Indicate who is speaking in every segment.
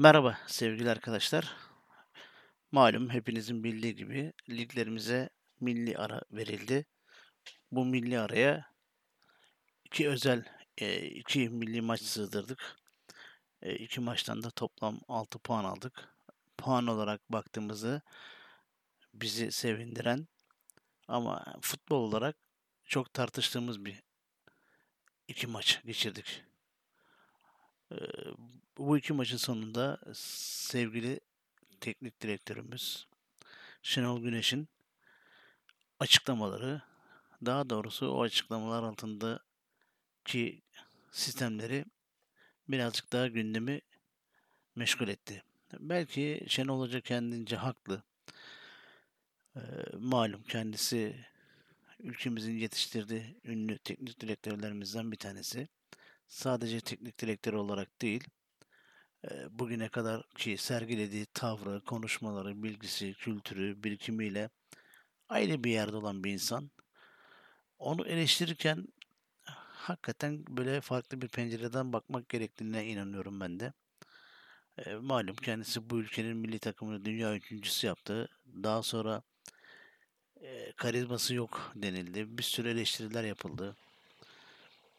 Speaker 1: Merhaba sevgili arkadaşlar. Malum hepinizin bildiği gibi liglerimize milli ara verildi. Bu milli araya iki özel e, iki milli maç sığdırdık. E, iki maçtan da toplam 6 puan aldık. Puan olarak baktığımızda bizi sevindiren ama futbol olarak çok tartıştığımız bir iki maç geçirdik. Bu iki maçın sonunda sevgili teknik direktörümüz Şenol Güneş'in açıklamaları, daha doğrusu o açıklamalar altındaki sistemleri birazcık daha gündemi meşgul etti. Belki Şenol Hoca kendince haklı. E, malum kendisi ülkemizin yetiştirdiği ünlü teknik direktörlerimizden bir tanesi. Sadece teknik direktör olarak değil, bugüne kadar ki sergilediği tavrı, konuşmaları, bilgisi, kültürü, birikimiyle ayrı bir yerde olan bir insan. Onu eleştirirken hakikaten böyle farklı bir pencereden bakmak gerektiğine inanıyorum ben de. Malum kendisi bu ülkenin milli takımını dünya üçüncüsü yaptı. Daha sonra karizması yok denildi. Bir sürü eleştiriler yapıldı.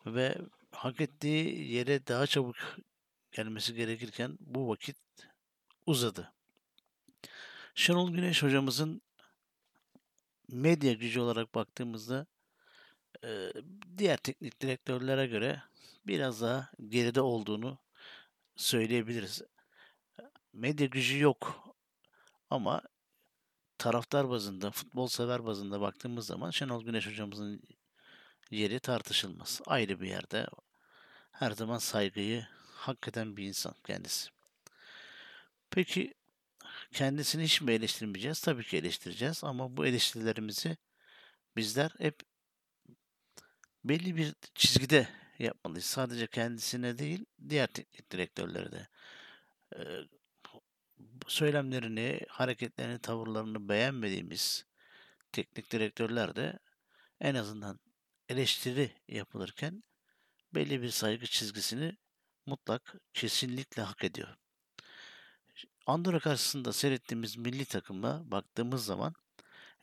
Speaker 1: Ve hak ettiği yere daha çabuk gelmesi gerekirken bu vakit uzadı. Şenol Güneş hocamızın medya gücü olarak baktığımızda diğer teknik direktörlere göre biraz daha geride olduğunu söyleyebiliriz. Medya gücü yok ama taraftar bazında, futbol sever bazında baktığımız zaman Şenol Güneş hocamızın yeri tartışılmaz. Ayrı bir yerde her zaman saygıyı hak eden bir insan kendisi. Peki kendisini hiç mi eleştirmeyeceğiz? Tabii ki eleştireceğiz ama bu eleştirilerimizi bizler hep belli bir çizgide yapmalıyız. Sadece kendisine değil, diğer teknik direktörlere de. Ee, söylemlerini, hareketlerini, tavırlarını beğenmediğimiz teknik direktörler de en azından eleştiri yapılırken belli bir saygı çizgisini mutlak kesinlikle hak ediyor. Andorra karşısında seyrettiğimiz milli takıma baktığımız zaman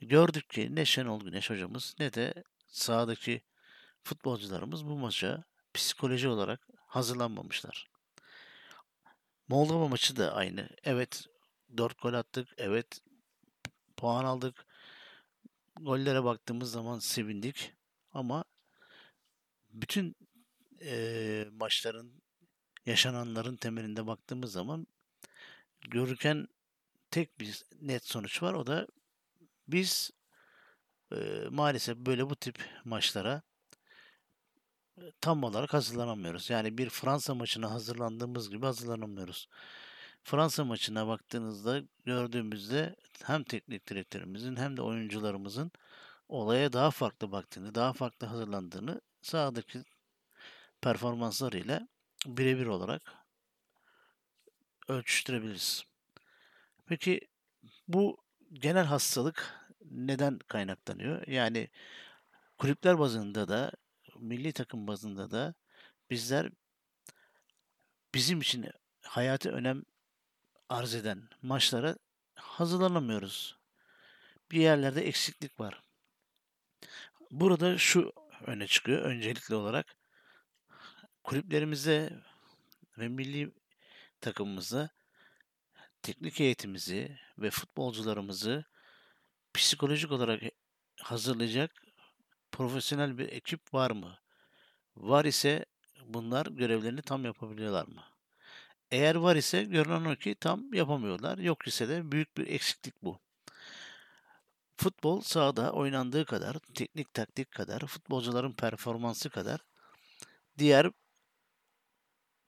Speaker 1: gördük ki ne Şenol Güneş hocamız ne de sahadaki futbolcularımız bu maça psikoloji olarak hazırlanmamışlar. Moldova maçı da aynı. Evet 4 gol attık. Evet puan aldık. Gollere baktığımız zaman sevindik. Ama bütün e, maçların yaşananların temelinde baktığımız zaman görürken tek bir net sonuç var. O da biz e, maalesef böyle bu tip maçlara tam olarak hazırlanamıyoruz. Yani bir Fransa maçına hazırlandığımız gibi hazırlanamıyoruz. Fransa maçına baktığınızda gördüğümüzde hem teknik direktörümüzün hem de oyuncularımızın olaya daha farklı baktığını, daha farklı hazırlandığını sahadaki performanslarıyla birebir olarak ölçüştürebiliriz. Peki bu genel hastalık neden kaynaklanıyor? Yani kulüpler bazında da milli takım bazında da bizler bizim için hayatı önem arz eden maçlara hazırlanamıyoruz. Bir yerlerde eksiklik var. Burada şu öne çıkıyor öncelikli olarak kulüplerimizde ve milli takımımızda teknik heyetimizi ve futbolcularımızı psikolojik olarak hazırlayacak profesyonel bir ekip var mı? Var ise bunlar görevlerini tam yapabiliyorlar mı? Eğer var ise görünen o ki tam yapamıyorlar. Yok ise de büyük bir eksiklik bu. Futbol sahada oynandığı kadar, teknik taktik kadar, futbolcuların performansı kadar diğer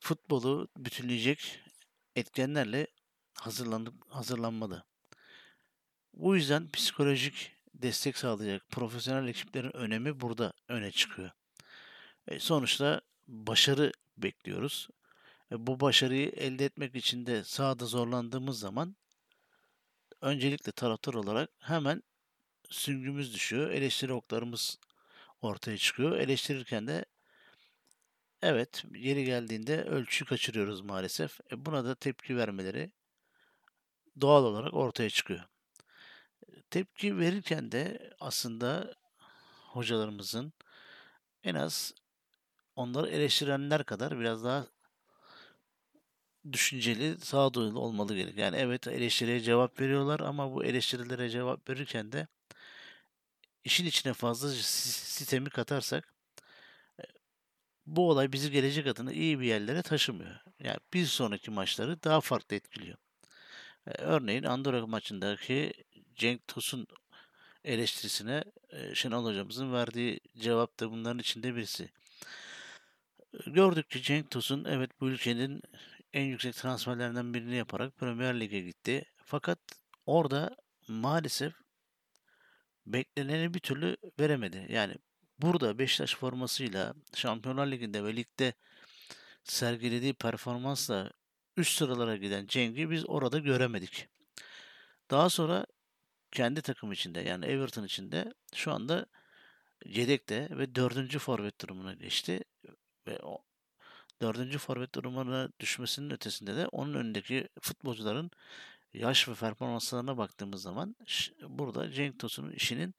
Speaker 1: futbolu bütünleyecek etkenlerle hazırlandık, hazırlanmalı. Bu yüzden psikolojik destek sağlayacak profesyonel ekiplerin önemi burada öne çıkıyor. E, sonuçta başarı bekliyoruz. E, bu başarıyı elde etmek için de sahada zorlandığımız zaman öncelikle taraftar olarak hemen süngümüz düşüyor. Eleştiri oklarımız ortaya çıkıyor. Eleştirirken de Evet, yeri geldiğinde ölçü kaçırıyoruz maalesef. E, buna da tepki vermeleri doğal olarak ortaya çıkıyor. Tepki verirken de aslında hocalarımızın en az onları eleştirenler kadar biraz daha düşünceli, sağduyulu olmalı gerek. Yani evet eleştiriye cevap veriyorlar ama bu eleştirilere cevap verirken de işin içine fazla sistemi katarsak bu olay bizi gelecek adına iyi bir yerlere taşımıyor. Yani bir sonraki maçları daha farklı etkiliyor. Örneğin Andorra maçındaki Cenk Tosun eleştirisine Şenol hocamızın verdiği cevap da bunların içinde birisi. Gördük ki Cenk Tosun evet bu ülkenin en yüksek transferlerinden birini yaparak Premier Lig'e gitti. Fakat orada maalesef bekleneni bir türlü veremedi. Yani burada Beşiktaş formasıyla Şampiyonlar Ligi'nde ve ligde sergilediği performansla üst sıralara giden Cenk'i biz orada göremedik. Daha sonra kendi takım içinde yani Everton içinde şu anda yedekte ve dördüncü forvet durumuna geçti. Ve o dördüncü forvet durumuna düşmesinin ötesinde de onun önündeki futbolcuların yaş ve performanslarına baktığımız zaman burada Cenk Tosun'un işinin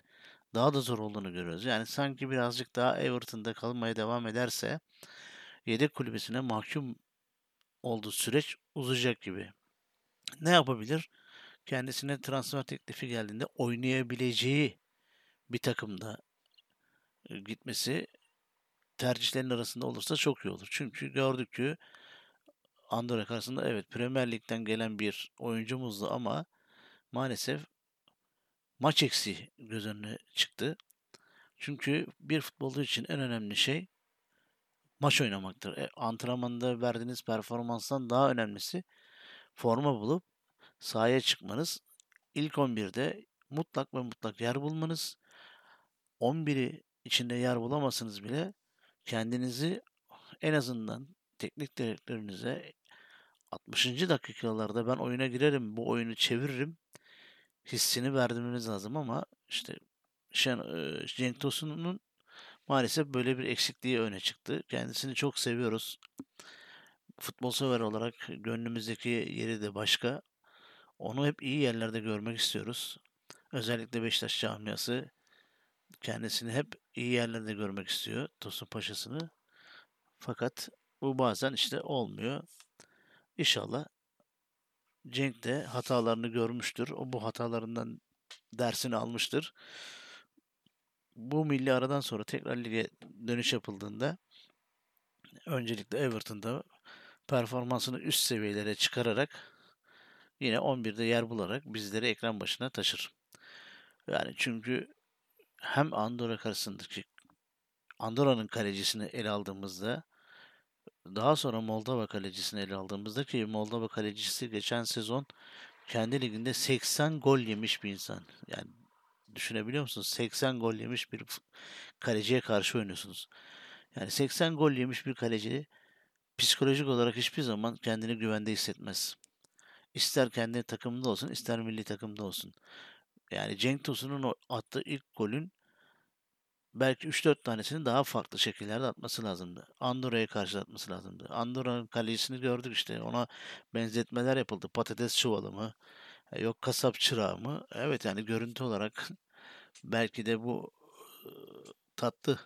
Speaker 1: daha da zor olduğunu görüyoruz. Yani sanki birazcık daha Everton'da kalmaya devam ederse yedek kulübesine mahkum olduğu süreç uzayacak gibi. Ne yapabilir? Kendisine transfer teklifi geldiğinde oynayabileceği bir takımda e, gitmesi tercihlerin arasında olursa çok iyi olur. Çünkü gördük ki Andorra karşısında evet Premier Lig'den gelen bir oyuncumuzdu ama maalesef maç eksiği göz önüne çıktı. Çünkü bir futbolcu için en önemli şey maç oynamaktır. E, antrenmanda verdiğiniz performanstan daha önemlisi forma bulup sahaya çıkmanız. İlk 11'de mutlak ve mutlak yer bulmanız. 11'i içinde yer bulamazsınız bile kendinizi en azından teknik direktörünüze 60. dakikalarda ben oyuna girerim, bu oyunu çeviririm hissini verdirmeniz lazım ama işte Şen, e, Cenk Tosun'un maalesef böyle bir eksikliği öne çıktı. Kendisini çok seviyoruz. Futbol sever olarak gönlümüzdeki yeri de başka. Onu hep iyi yerlerde görmek istiyoruz. Özellikle Beşiktaş camiası kendisini hep iyi yerlerde görmek istiyor. Tosun Paşa'sını. Fakat bu bazen işte olmuyor. İnşallah Cenk de hatalarını görmüştür. O bu hatalarından dersini almıştır. Bu milli aradan sonra tekrar lige dönüş yapıldığında öncelikle Everton'da performansını üst seviyelere çıkararak yine 11'de yer bularak bizleri ekran başına taşır. Yani çünkü hem Andorra karşısındaki Andorra'nın kalecisini ele aldığımızda daha sonra Moldova kalecisini ele aldığımızda ki Moldova kalecisi geçen sezon kendi liginde 80 gol yemiş bir insan. Yani düşünebiliyor musunuz? 80 gol yemiş bir kaleciye karşı oynuyorsunuz. Yani 80 gol yemiş bir kaleci psikolojik olarak hiçbir zaman kendini güvende hissetmez. İster kendi takımında olsun, ister milli takımda olsun. Yani Cenk Tosun'un attığı ilk golün belki 3-4 tanesini daha farklı şekillerde atması lazımdı. Andorra'ya karşı atması lazımdı. Andorra'nın kalecisini gördük işte. Ona benzetmeler yapıldı. Patates çuvalı mı? E, yok kasap çırağı mı? Evet yani görüntü olarak belki de bu tatlı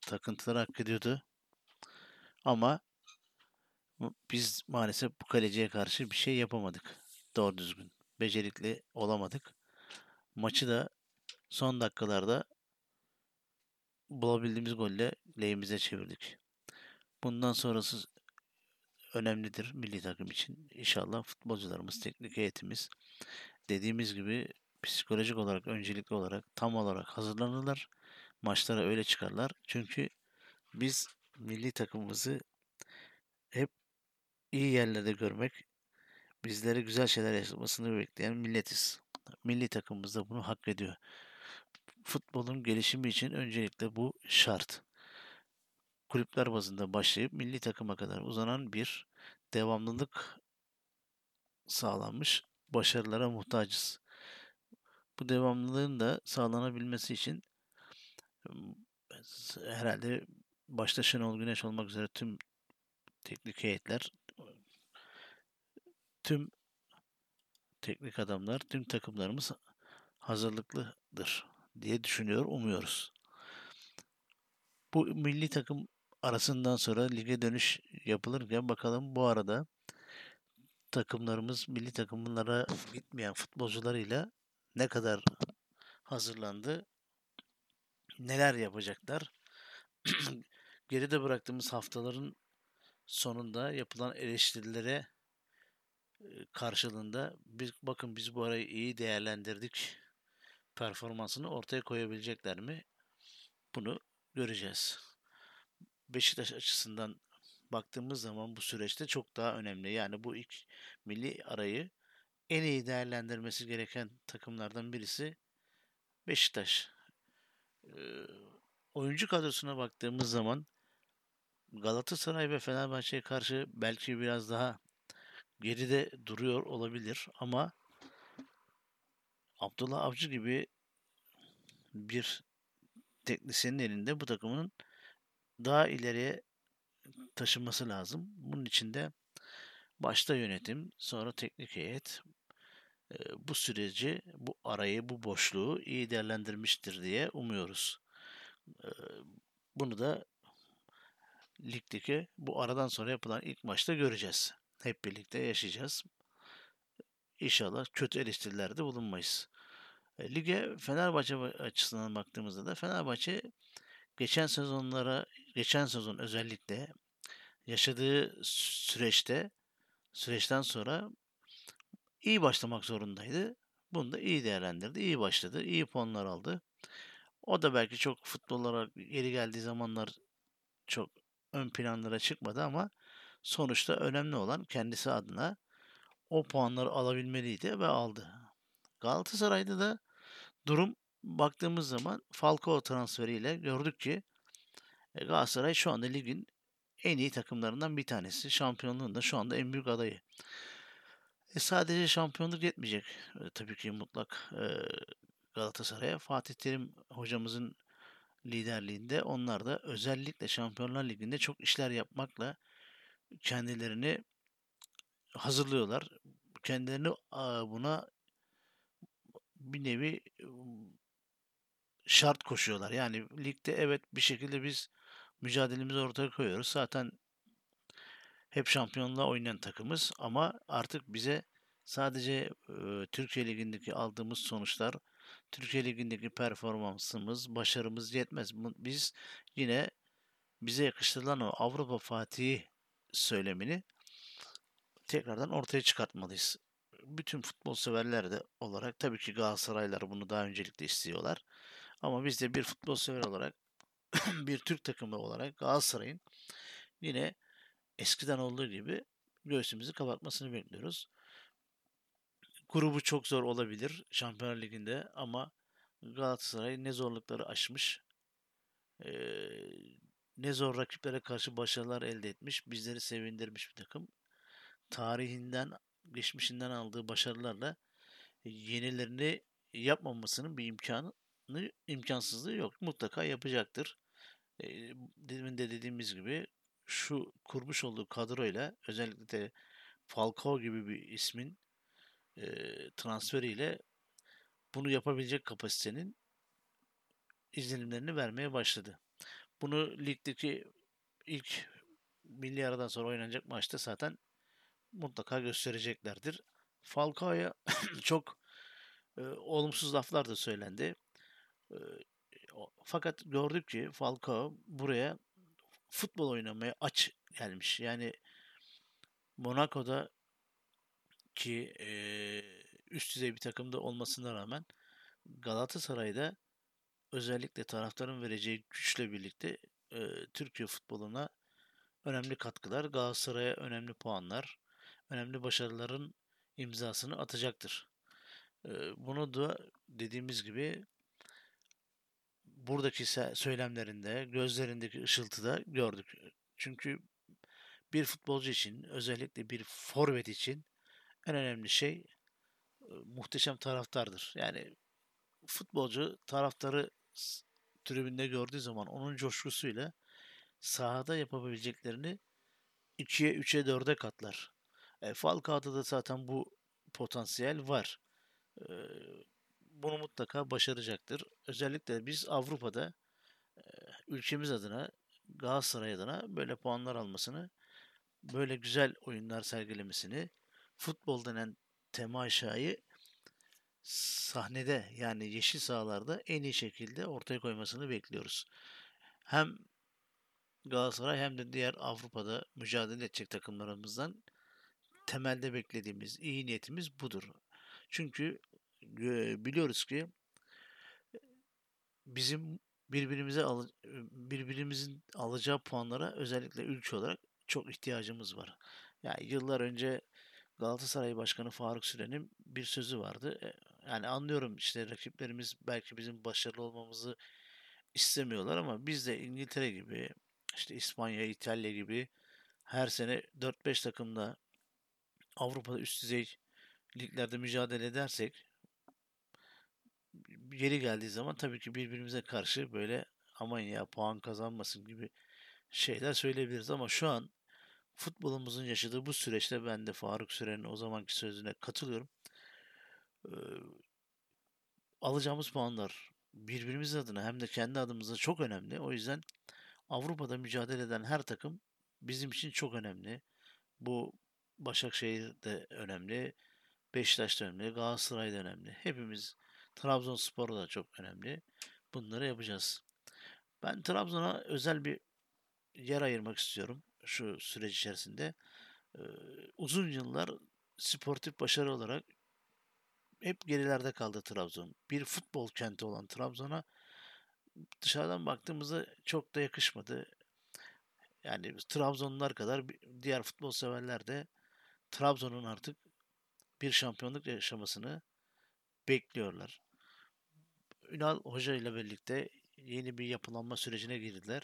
Speaker 1: takıntıları hak ediyordu. Ama biz maalesef bu kaleciye karşı bir şey yapamadık. Doğru düzgün. Becerikli olamadık. Maçı da son dakikalarda bulabildiğimiz golle lehimize çevirdik. Bundan sonrası önemlidir milli takım için. İnşallah futbolcularımız, teknik heyetimiz dediğimiz gibi psikolojik olarak, öncelikli olarak tam olarak hazırlanırlar. Maçlara öyle çıkarlar. Çünkü biz milli takımımızı hep iyi yerlerde görmek, bizlere güzel şeyler yaşatmasını bekleyen milletiz. Milli takımımız da bunu hak ediyor futbolun gelişimi için öncelikle bu şart. Kulüpler bazında başlayıp milli takıma kadar uzanan bir devamlılık sağlanmış başarılara muhtacız. Bu devamlılığın da sağlanabilmesi için herhalde başta Şenol Güneş olmak üzere tüm teknik heyetler, tüm teknik adamlar, tüm takımlarımız hazırlıklıdır diye düşünüyor, umuyoruz. Bu milli takım arasından sonra lige dönüş yapılırken bakalım bu arada takımlarımız milli takımlara gitmeyen futbolcularıyla ne kadar hazırlandı, neler yapacaklar. Geride bıraktığımız haftaların sonunda yapılan eleştirilere karşılığında biz bakın biz bu arayı iyi değerlendirdik performansını ortaya koyabilecekler mi? Bunu göreceğiz. Beşiktaş açısından baktığımız zaman bu süreçte çok daha önemli. Yani bu ilk milli arayı en iyi değerlendirmesi gereken takımlardan birisi Beşiktaş. Ee, oyuncu kadrosuna baktığımız zaman Galatasaray ve Fenerbahçe'ye karşı belki biraz daha geride duruyor olabilir ama Abdullah Avcı gibi bir teknisyenin elinde bu takımın daha ileriye taşınması lazım. Bunun için de başta yönetim, sonra teknik heyet bu süreci, bu arayı, bu boşluğu iyi değerlendirmiştir diye umuyoruz. Bunu da ligdeki bu aradan sonra yapılan ilk maçta göreceğiz. Hep birlikte yaşayacağız. İnşallah kötü eleştirilerde bulunmayız. Lige Fenerbahçe açısından baktığımızda da Fenerbahçe geçen sezonlara, geçen sezon özellikle yaşadığı süreçte süreçten sonra iyi başlamak zorundaydı. Bunu da iyi değerlendirdi, iyi başladı, iyi puanlar aldı. O da belki çok futbol olarak geri geldiği zamanlar çok ön planlara çıkmadı ama sonuçta önemli olan kendisi adına o puanları alabilmeliydi ve aldı. Galatasaray'da da durum baktığımız zaman Falcao transferiyle gördük ki e, Galatasaray şu anda ligin en iyi takımlarından bir tanesi. Şampiyonluğun da şu anda en büyük adayı. E sadece şampiyonluk yetmeyecek. E, tabii ki mutlak e, Galatasaray'a. Fatih Terim hocamızın liderliğinde onlar da özellikle Şampiyonlar Ligi'nde çok işler yapmakla kendilerini hazırlıyorlar. Kendilerini buna bir nevi şart koşuyorlar. Yani ligde evet bir şekilde biz mücadelemizi ortaya koyuyoruz. Zaten hep şampiyonluğa oynayan takımız ama artık bize sadece e, Türkiye Ligi'ndeki aldığımız sonuçlar, Türkiye Ligi'ndeki performansımız, başarımız yetmez. Biz yine bize yakıştırılan o Avrupa Fatih'i söylemini tekrardan ortaya çıkartmalıyız. Bütün futbol severler de olarak tabii ki Galatasaraylar bunu daha öncelikle istiyorlar. Ama biz de bir futbol sever olarak bir Türk takımı olarak Galatasaray'ın yine eskiden olduğu gibi göğsümüzü kapatmasını bekliyoruz. Grubu çok zor olabilir Şampiyonlar Ligi'nde ama Galatasaray ne zorlukları aşmış, ne zor rakiplere karşı başarılar elde etmiş, bizleri sevindirmiş bir takım. Tarihinden, geçmişinden aldığı başarılarla yenilerini yapmamasının bir imkanı imkansızlığı yok. Mutlaka yapacaktır. E, demin de dediğimiz gibi şu kurmuş olduğu kadroyla özellikle de Falcao gibi bir ismin e, transferiyle bunu yapabilecek kapasitenin izlenimlerini vermeye başladı. Bunu ligdeki ilk milli aradan sonra oynanacak maçta zaten mutlaka göstereceklerdir. Falcao'ya çok e, olumsuz laflar da söylendi. E, fakat gördük ki Falcao buraya futbol oynamaya aç gelmiş. Yani Monaco'da ki e, üst düzey bir takımda olmasına rağmen Galatasaray'da özellikle taraftarın vereceği güçle birlikte e, Türkiye futboluna önemli katkılar, Galatasaray'a önemli puanlar, önemli başarıların imzasını atacaktır. E, bunu da dediğimiz gibi buradaki söylemlerinde, gözlerindeki ışıltıda gördük. Çünkü bir futbolcu için, özellikle bir forvet için en önemli şey muhteşem taraftardır. Yani futbolcu taraftarı tribünde gördüğü zaman onun coşkusuyla sahada yapabileceklerini 2'ye 3'e 4'e katlar. E, Falcao'da da zaten bu potansiyel var. E, bunu mutlaka başaracaktır. Özellikle biz Avrupa'da e, ülkemiz adına Galatasaray adına böyle puanlar almasını, böyle güzel oyunlar sergilemesini, futbol denen temaşayı sahnede yani yeşil sahalarda en iyi şekilde ortaya koymasını bekliyoruz. Hem Galatasaray hem de diğer Avrupa'da mücadele edecek takımlarımızdan temelde beklediğimiz iyi niyetimiz budur. Çünkü biliyoruz ki bizim birbirimize al, birbirimizin alacağı puanlara özellikle ülke olarak çok ihtiyacımız var. Yani yıllar önce Galatasaray Başkanı Faruk Süren'in bir sözü vardı. E, yani anlıyorum işte rakiplerimiz belki bizim başarılı olmamızı istemiyorlar ama biz de İngiltere gibi işte İspanya, İtalya gibi her sene 4-5 takımla Avrupa'da üst düzey liglerde mücadele edersek yeri geldiği zaman tabii ki birbirimize karşı böyle aman ya puan kazanmasın gibi şeyler söyleyebiliriz ama şu an futbolumuzun yaşadığı bu süreçte ben de Faruk Süren'in o zamanki sözüne katılıyorum. Ee, alacağımız puanlar birbirimiz adına hem de kendi adımıza çok önemli. O yüzden Avrupa'da mücadele eden her takım bizim için çok önemli. Bu Başakşehir de önemli, Beşiktaş da önemli, Galatasaray da önemli. Hepimiz Trabzonspor da çok önemli. Bunları yapacağız. Ben Trabzon'a özel bir yer ayırmak istiyorum şu süreç içerisinde. Uzun yıllar sportif başarı olarak hep gerilerde kaldı Trabzon. Bir futbol kenti olan Trabzon'a dışarıdan baktığımızda çok da yakışmadı. Yani Trabzonlular kadar diğer futbol severler de Trabzon'un artık bir şampiyonluk yaşamasını bekliyorlar. Ünal Hoca ile birlikte yeni bir yapılanma sürecine girdiler.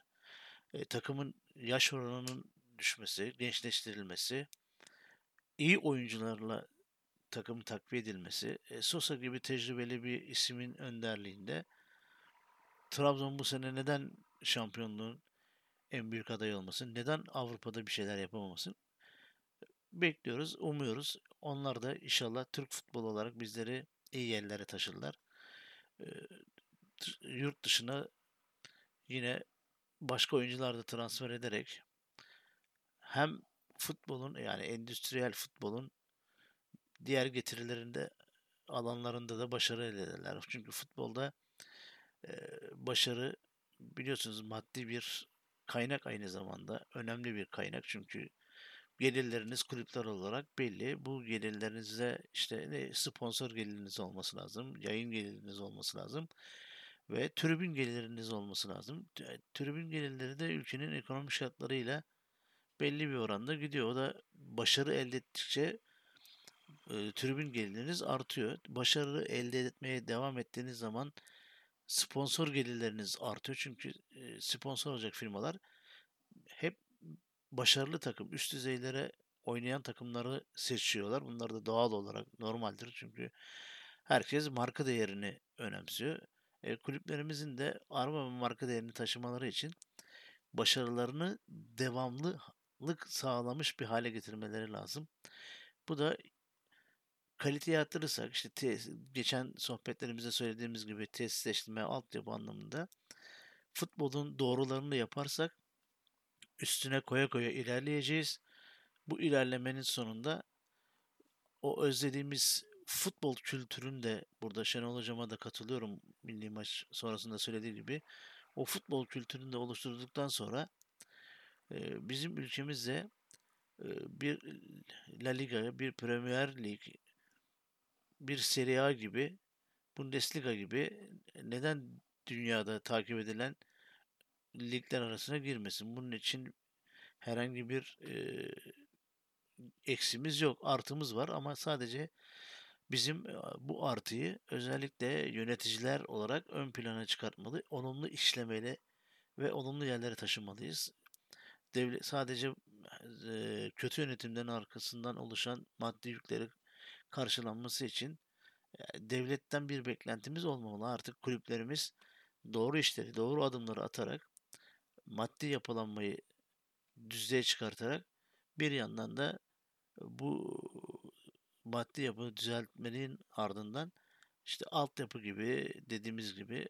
Speaker 1: E, takımın yaş oranının düşmesi, gençleştirilmesi, iyi oyuncularla takım takviye edilmesi, e, Sosa gibi tecrübeli bir ismin önderliğinde Trabzon bu sene neden şampiyonluğun en büyük adayı olmasın? Neden Avrupa'da bir şeyler yapamamasın? Bekliyoruz, umuyoruz. Onlar da inşallah Türk futbolu olarak bizleri iyi yerlere taşırlar. E, yurt dışına yine başka oyuncular da transfer ederek hem futbolun yani endüstriyel futbolun diğer getirilerinde alanlarında da başarı elde ederler. Çünkü futbolda e, başarı biliyorsunuz maddi bir kaynak aynı zamanda önemli bir kaynak çünkü gelirleriniz kulüpler olarak belli. Bu gelirlerinizde işte ne sponsor geliriniz olması lazım, yayın geliriniz olması lazım ve tribün geliriniz olması lazım. Tribün gelirleri de ülkenin ekonomik şartlarıyla belli bir oranda gidiyor. O da başarı elde ettikçe e, tribün geliriniz artıyor. Başarı elde etmeye devam ettiğiniz zaman sponsor gelirleriniz artıyor. Çünkü e, sponsor olacak firmalar başarılı takım, üst düzeylere oynayan takımları seçiyorlar. Bunlar da doğal olarak normaldir. Çünkü herkes marka değerini önemsiyor. E, kulüplerimizin de araba ve marka değerini taşımaları için başarılarını devamlılık sağlamış bir hale getirmeleri lazım. Bu da kaliteyi arttırırsak işte te, geçen sohbetlerimizde söylediğimiz gibi tesisleştirme altyapı anlamında futbolun doğrularını yaparsak üstüne koya koya ilerleyeceğiz. Bu ilerlemenin sonunda o özlediğimiz futbol kültüründe burada Şenol Hocam'a da katılıyorum milli maç sonrasında söylediği gibi o futbol kültürünü de oluşturduktan sonra e, bizim ülkemizde e, bir La Liga, bir Premier Lig, bir Serie A gibi Bundesliga gibi neden dünyada takip edilen ligler arasına girmesin? Bunun için herhangi bir e, eksimiz yok, artımız var ama sadece bizim bu artıyı özellikle yöneticiler olarak ön plana çıkartmalı, olumlu işlemeli ve olumlu yerlere taşımalıyız. Devlet sadece e, kötü yönetimlerin arkasından oluşan maddi yükleri karşılanması için e, devletten bir beklentimiz olmamalı. Artık kulüplerimiz doğru işleri, doğru adımları atarak maddi yapılanmayı düzeye çıkartarak bir yandan da bu maddi yapı düzeltmenin ardından işte altyapı gibi dediğimiz gibi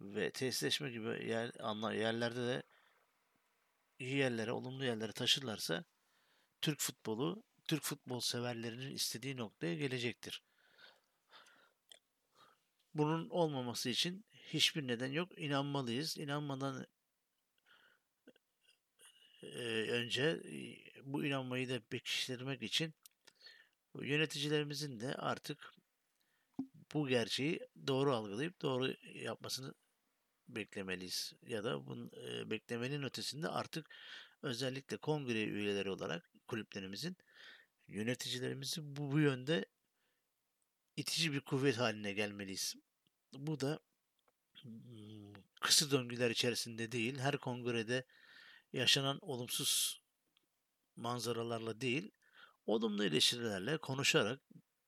Speaker 1: ve tesisleşme gibi yer, yerlerde de iyi yerlere, olumlu yerlere taşırlarsa Türk futbolu, Türk futbol severlerinin istediği noktaya gelecektir. Bunun olmaması için hiçbir neden yok. İnanmalıyız. İnanmadan önce bu inanmayı da pekiştirmek için yöneticilerimizin de artık bu gerçeği doğru algılayıp doğru yapmasını beklemeliyiz. Ya da bunun e, beklemenin ötesinde artık özellikle kongre üyeleri olarak kulüplerimizin yöneticilerimizi bu, bu yönde itici bir kuvvet haline gelmeliyiz. Bu da kısır döngüler içerisinde değil, her kongrede yaşanan olumsuz manzaralarla değil, olumlu eleştirilerle konuşarak,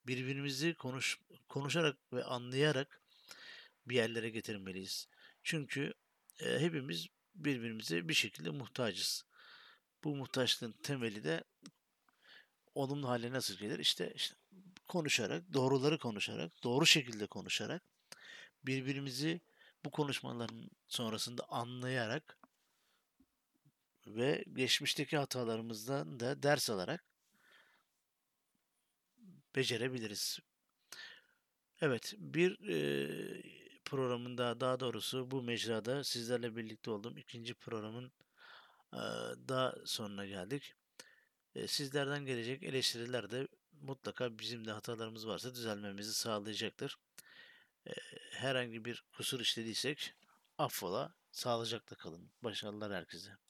Speaker 1: birbirimizi konuş, konuşarak ve anlayarak bir yerlere getirmeliyiz. Çünkü e, hepimiz birbirimize bir şekilde muhtacız. Bu muhtaçlığın temeli de olumlu hale nasıl gelir? İşte, işte konuşarak, doğruları konuşarak, doğru şekilde konuşarak, birbirimizi bu konuşmaların sonrasında anlayarak ve geçmişteki hatalarımızdan da ders alarak becerebiliriz. Evet, bir e, programında daha doğrusu bu mecrada sizlerle birlikte olduğum ikinci programın e, daha sonuna geldik. E, sizlerden gelecek eleştiriler de mutlaka bizim de hatalarımız varsa düzelmemizi sağlayacaktır. E, herhangi bir kusur işlediysek affola, sağlıcakla kalın. Başarılar herkese.